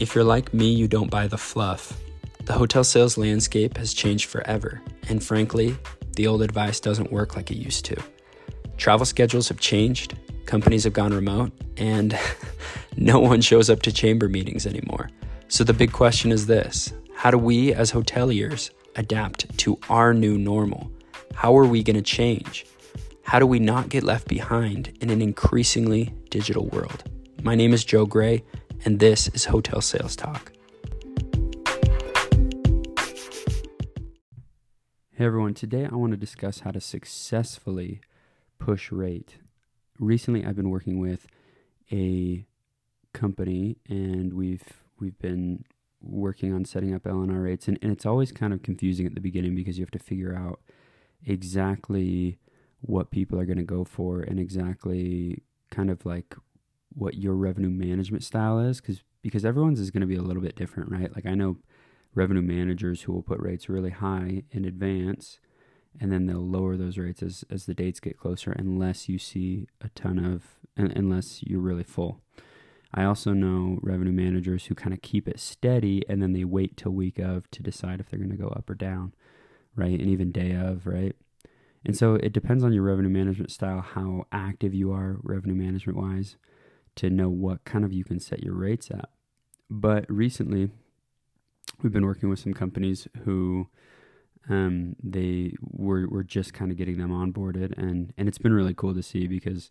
If you're like me, you don't buy the fluff. The hotel sales landscape has changed forever, and frankly, the old advice doesn't work like it used to. Travel schedules have changed, companies have gone remote, and no one shows up to chamber meetings anymore. So the big question is this How do we as hoteliers adapt to our new normal? How are we going to change? How do we not get left behind in an increasingly digital world? My name is Joe Gray, and this is Hotel Sales Talk. Hey everyone, today I want to discuss how to successfully push rate. Recently I've been working with a company and we've we've been working on setting up LNR rates and, and it's always kind of confusing at the beginning because you have to figure out exactly what people are going to go for and exactly kind of like what your revenue management style is because because everyone's is going to be a little bit different right? Like i know revenue managers who will put rates really high in advance and then they'll lower those rates as, as the dates get closer unless you see a ton of unless you're really full. I also know revenue managers who kind of keep it steady and then they wait till week of to decide if they're going to go up or down right? And even day of right? And so it depends on your revenue management style, how active you are revenue management wise, to know what kind of you can set your rates at. But recently, we've been working with some companies who um, they were were just kind of getting them onboarded, and and it's been really cool to see because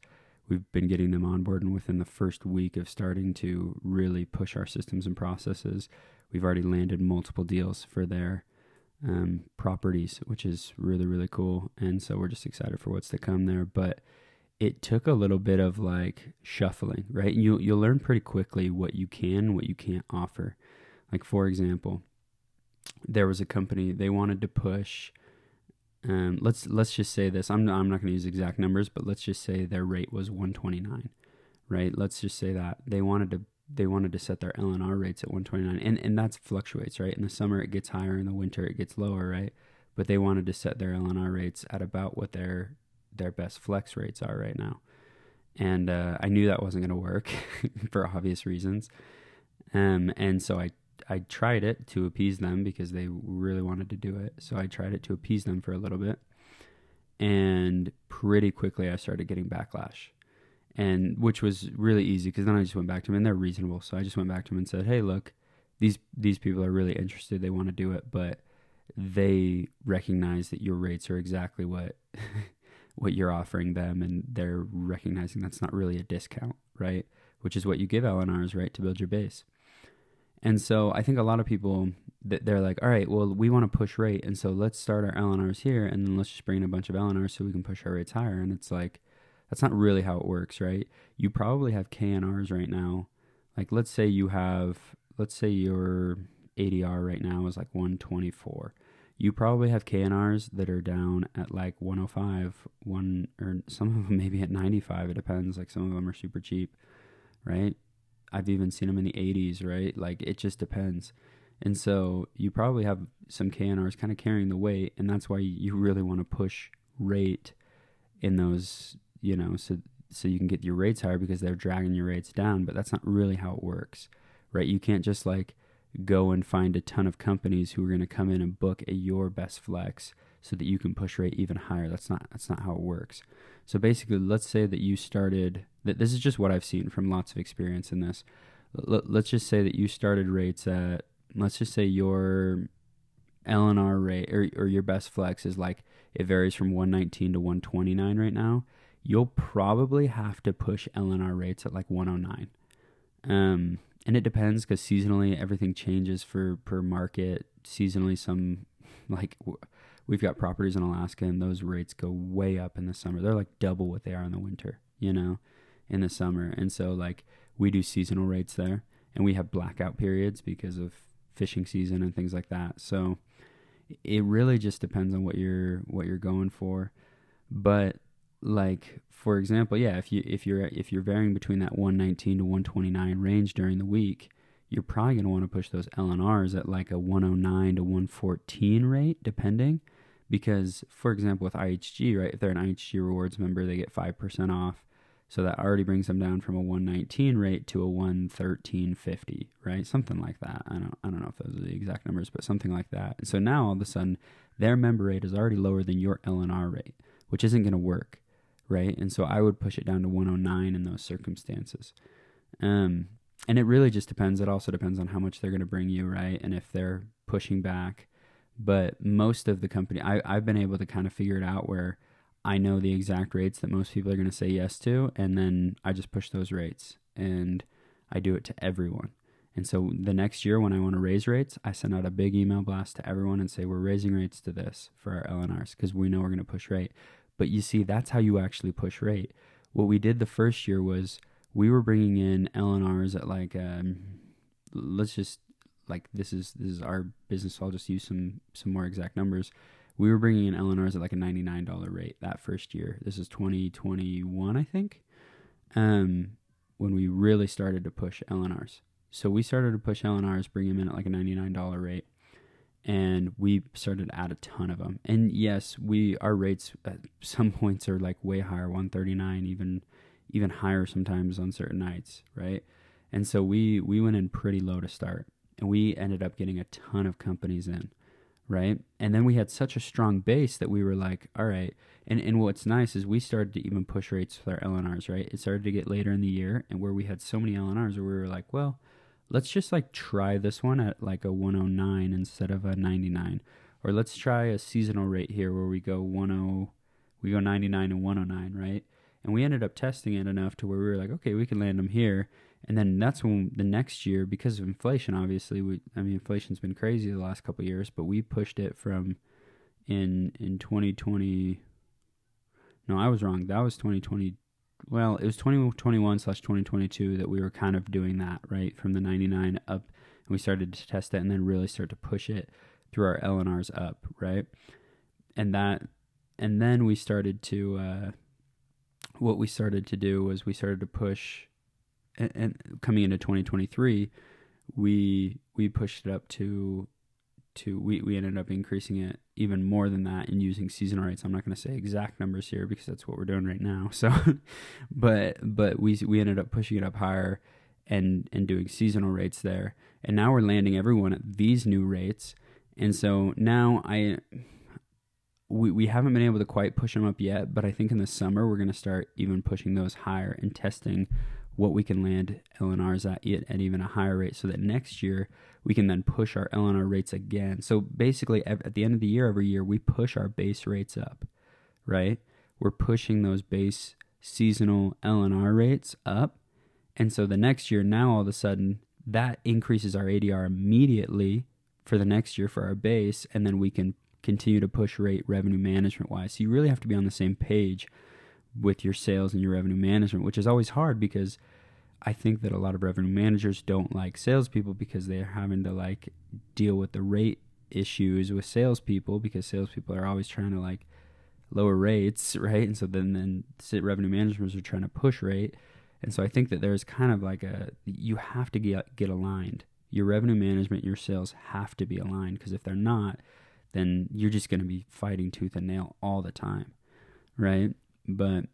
we've been getting them on board, and within the first week of starting to really push our systems and processes, we've already landed multiple deals for their um, properties, which is really, really cool. And so we're just excited for what's to come there. But it took a little bit of like shuffling, right? You, you'll learn pretty quickly what you can, what you can't offer. Like, for example, there was a company, they wanted to push. Um, let's let's just say this. I'm I'm not going to use exact numbers, but let's just say their rate was 129, right? Let's just say that they wanted to they wanted to set their LNR rates at 129 and and that fluctuates right in the summer it gets higher in the winter it gets lower right but they wanted to set their LNR rates at about what their their best flex rates are right now. And uh, I knew that wasn't going to work for obvious reasons. Um and so I I tried it to appease them because they really wanted to do it. So I tried it to appease them for a little bit. And pretty quickly I started getting backlash. And which was really easy because then I just went back to them and they're reasonable. So I just went back to them and said, "Hey, look, these these people are really interested. They want to do it, but they recognize that your rates are exactly what what you're offering them, and they're recognizing that's not really a discount, right? Which is what you give LNRs, right, to build your base." And so I think a lot of people that they're like, all right, well, we want to push rate, and so let's start our LNRs here, and then let's just bring in a bunch of LNRs so we can push our rates higher. And it's like, that's not really how it works, right? You probably have KNRs right now. Like let's say you have let's say your ADR right now is like 124. You probably have KNRs that are down at like 105, one or some of them maybe at 95. It depends. Like some of them are super cheap, right? I've even seen them in the 80s, right? Like it just depends. And so you probably have some KNRs kind of carrying the weight, and that's why you really want to push rate in those you know, so so you can get your rates higher because they're dragging your rates down, but that's not really how it works. Right? You can't just like go and find a ton of companies who are going to come in and book a your best flex so that you can push rate even higher. That's not that's not how it works. So basically, let's say that you started that this is just what I've seen from lots of experience in this. L- let's just say that you started rates at let's just say your LNR rate or, or your best flex is like it varies from 119 to 129 right now you'll probably have to push LNR rates at like 109. Um, and it depends because seasonally everything changes for per market. Seasonally, some like we've got properties in Alaska and those rates go way up in the summer. They're like double what they are in the winter, you know, in the summer. And so like we do seasonal rates there and we have blackout periods because of fishing season and things like that. So it really just depends on what you're what you're going for. But like for example, yeah, if you if you're if you're varying between that 119 to 129 range during the week, you're probably going to want to push those LNRs at like a 109 to 114 rate, depending. Because, for example, with IHG, right, if they're an IHG rewards member, they get 5% off. So that already brings them down from a 119 rate to a 113.50, right? Something like that. I don't I don't know if those are the exact numbers, but something like that. So now all of a sudden their member rate is already lower than your LNR rate, which isn't going to work, right? And so I would push it down to 109 in those circumstances. Um, and it really just depends. It also depends on how much they're going to bring you, right? And if they're pushing back. But most of the company, I, I've been able to kind of figure it out where I know the exact rates that most people are going to say yes to, and then I just push those rates and I do it to everyone. And so the next year, when I want to raise rates, I send out a big email blast to everyone and say, We're raising rates to this for our LNRs because we know we're going to push rate. But you see, that's how you actually push rate. What we did the first year was we were bringing in LNRs at like, um, let's just like this is this is our business. So I'll just use some some more exact numbers we were bringing in LNRs at like a $99 rate that first year. This is 2021, I think, um, when we really started to push LNRs. So we started to push LNRs, bring them in at like a $99 rate, and we started to add a ton of them. And yes, we our rates at some points are like way higher, 139, even even higher sometimes on certain nights, right? And so we we went in pretty low to start, and we ended up getting a ton of companies in right? And then we had such a strong base that we were like, all right. And and what's nice is we started to even push rates with our LNRs, right? It started to get later in the year and where we had so many LNRs where we were like, well, let's just like try this one at like a 109 instead of a 99. Or let's try a seasonal rate here where we go 10 we go 99 and 109, right? And we ended up testing it enough to where we were like, okay, we can land them here. And then that's when the next year, because of inflation, obviously, we I mean, inflation's been crazy the last couple years, but we pushed it from in in 2020. No, I was wrong. That was 2020. Well, it was 2021 slash 2022 that we were kind of doing that right from the 99 up, and we started to test it, and then really start to push it through our LNRs up, right? And that, and then we started to. Uh, what we started to do was we started to push and, and coming into 2023, we we pushed it up to to we, we ended up increasing it even more than that and using seasonal rates. I'm not going to say exact numbers here because that's what we're doing right now. So, but but we we ended up pushing it up higher and and doing seasonal rates there. And now we're landing everyone at these new rates. And so now I we, we haven't been able to quite push them up yet, but I think in the summer we're going to start even pushing those higher and testing what we can land LNRs at, at even a higher rate so that next year we can then push our LNR rates again. So basically, at the end of the year, every year, we push our base rates up, right? We're pushing those base seasonal LNR rates up. And so the next year, now all of a sudden, that increases our ADR immediately for the next year for our base. And then we can continue to push rate revenue management wise. So you really have to be on the same page with your sales and your revenue management, which is always hard because I think that a lot of revenue managers don't like salespeople because they're having to like deal with the rate issues with salespeople because salespeople are always trying to like lower rates, right? And so then then revenue managers are trying to push rate, and so I think that there's kind of like a you have to get get aligned. Your revenue management, your sales have to be aligned because if they're not, then you're just going to be fighting tooth and nail all the time, right? But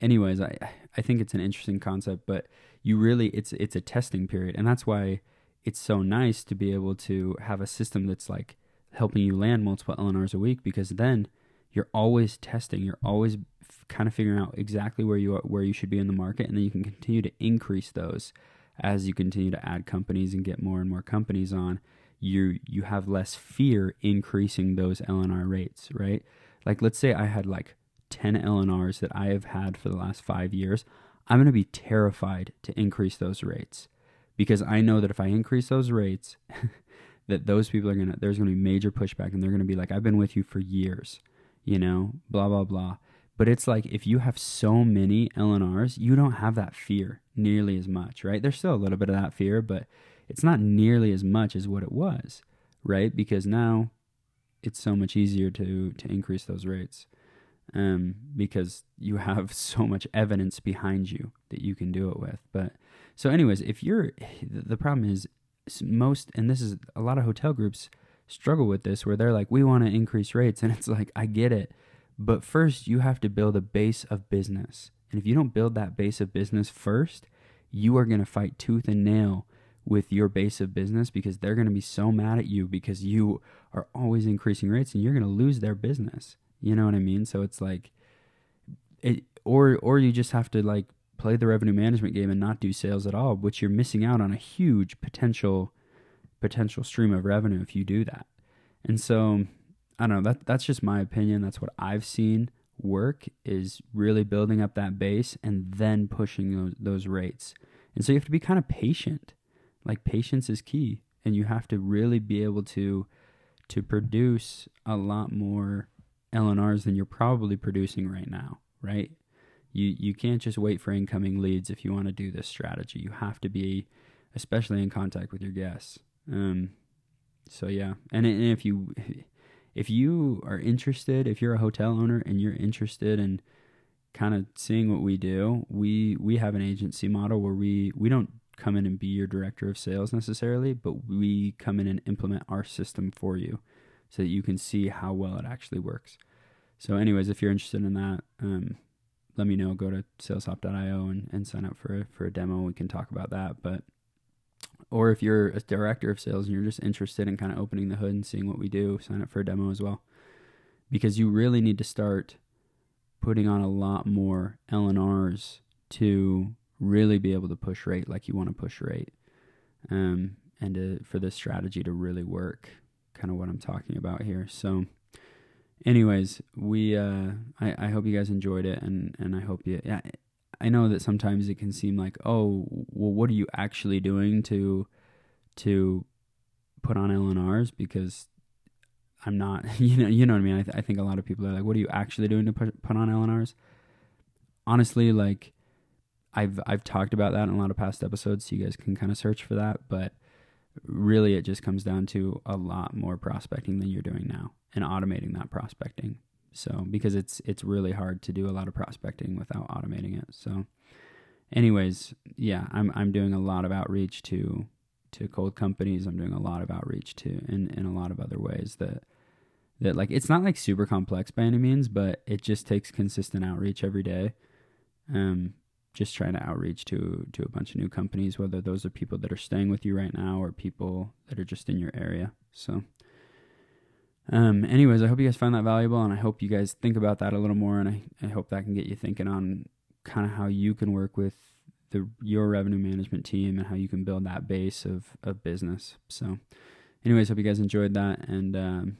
anyways, I I think it's an interesting concept, but you really it's it's a testing period, and that's why it's so nice to be able to have a system that's like helping you land multiple LNRs a week because then you're always testing, you're always f- kind of figuring out exactly where you are, where you should be in the market, and then you can continue to increase those as you continue to add companies and get more and more companies on. You you have less fear increasing those LNR rates, right? Like let's say I had like 10 LNRs that I have had for the last five years, I'm going to be terrified to increase those rates because I know that if I increase those rates, that those people are going to, there's going to be major pushback and they're going to be like, I've been with you for years, you know, blah, blah, blah. But it's like if you have so many LNRs, you don't have that fear nearly as much, right? There's still a little bit of that fear, but it's not nearly as much as what it was, right? Because now it's so much easier to to increase those rates um, because you have so much evidence behind you that you can do it with. But so, anyways, if you're the problem is most, and this is a lot of hotel groups struggle with this where they're like, we want to increase rates, and it's like, I get it, but first you have to build a base of business. And if you don't build that base of business first, you are going to fight tooth and nail with your base of business because they're going to be so mad at you because you are always increasing rates and you're going to lose their business. You know what I mean? So it's like it or or you just have to like play the revenue management game and not do sales at all, which you're missing out on a huge potential potential stream of revenue if you do that. And so I don't know, that that's just my opinion. That's what I've seen work is really building up that base and then pushing those, those rates. And so you have to be kind of patient. Like patience is key and you have to really be able to to produce a lot more LNRs than you're probably producing right now, right? You you can't just wait for incoming leads if you want to do this strategy. You have to be especially in contact with your guests. Um so yeah. And, and if you if you are interested, if you're a hotel owner and you're interested in kind of seeing what we do, we we have an agency model where we we don't come in and be your director of sales necessarily, but we come in and implement our system for you so that you can see how well it actually works. So, anyways, if you're interested in that, um, let me know. Go to saleshop.io and, and sign up for a, for a demo. We can talk about that. But or if you're a director of sales and you're just interested in kind of opening the hood and seeing what we do, sign up for a demo as well. Because you really need to start putting on a lot more LNRs to really be able to push rate like you want to push rate. Um, and to, for this strategy to really work, kind of what I'm talking about here. So, anyways, we uh, I, I hope you guys enjoyed it, and and I hope you yeah I know that sometimes it can seem like, oh, well, what are you actually doing to to put on LNRs? Because I'm not, you know, you know what I mean. I, th- I think a lot of people are like, what are you actually doing to put put on LNRs? Honestly, like I've I've talked about that in a lot of past episodes, so you guys can kind of search for that. But really, it just comes down to a lot more prospecting than you're doing now, and automating that prospecting. So because it's it's really hard to do a lot of prospecting without automating it. So anyways, yeah, I'm I'm doing a lot of outreach to to cold companies. I'm doing a lot of outreach to in, in a lot of other ways that that like it's not like super complex by any means, but it just takes consistent outreach every day. Um just trying to outreach to to a bunch of new companies, whether those are people that are staying with you right now or people that are just in your area. So um, anyways, I hope you guys find that valuable, and I hope you guys think about that a little more, and I, I hope that can get you thinking on kind of how you can work with the your revenue management team and how you can build that base of of business. So, anyways, hope you guys enjoyed that, and um,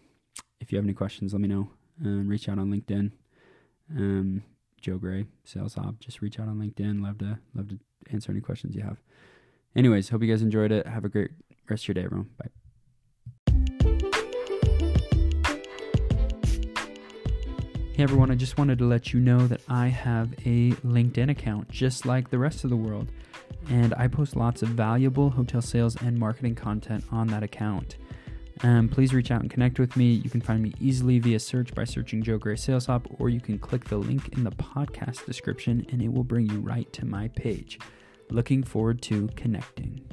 if you have any questions, let me know. Um, reach out on LinkedIn. Um, Joe Gray, Sales Hop. Just reach out on LinkedIn. Love to love to answer any questions you have. Anyways, hope you guys enjoyed it. Have a great rest of your day, everyone. Bye. Hey everyone, I just wanted to let you know that I have a LinkedIn account just like the rest of the world, and I post lots of valuable hotel sales and marketing content on that account. Um, please reach out and connect with me. You can find me easily via search by searching Joe Gray Sales Hop, or you can click the link in the podcast description and it will bring you right to my page. Looking forward to connecting.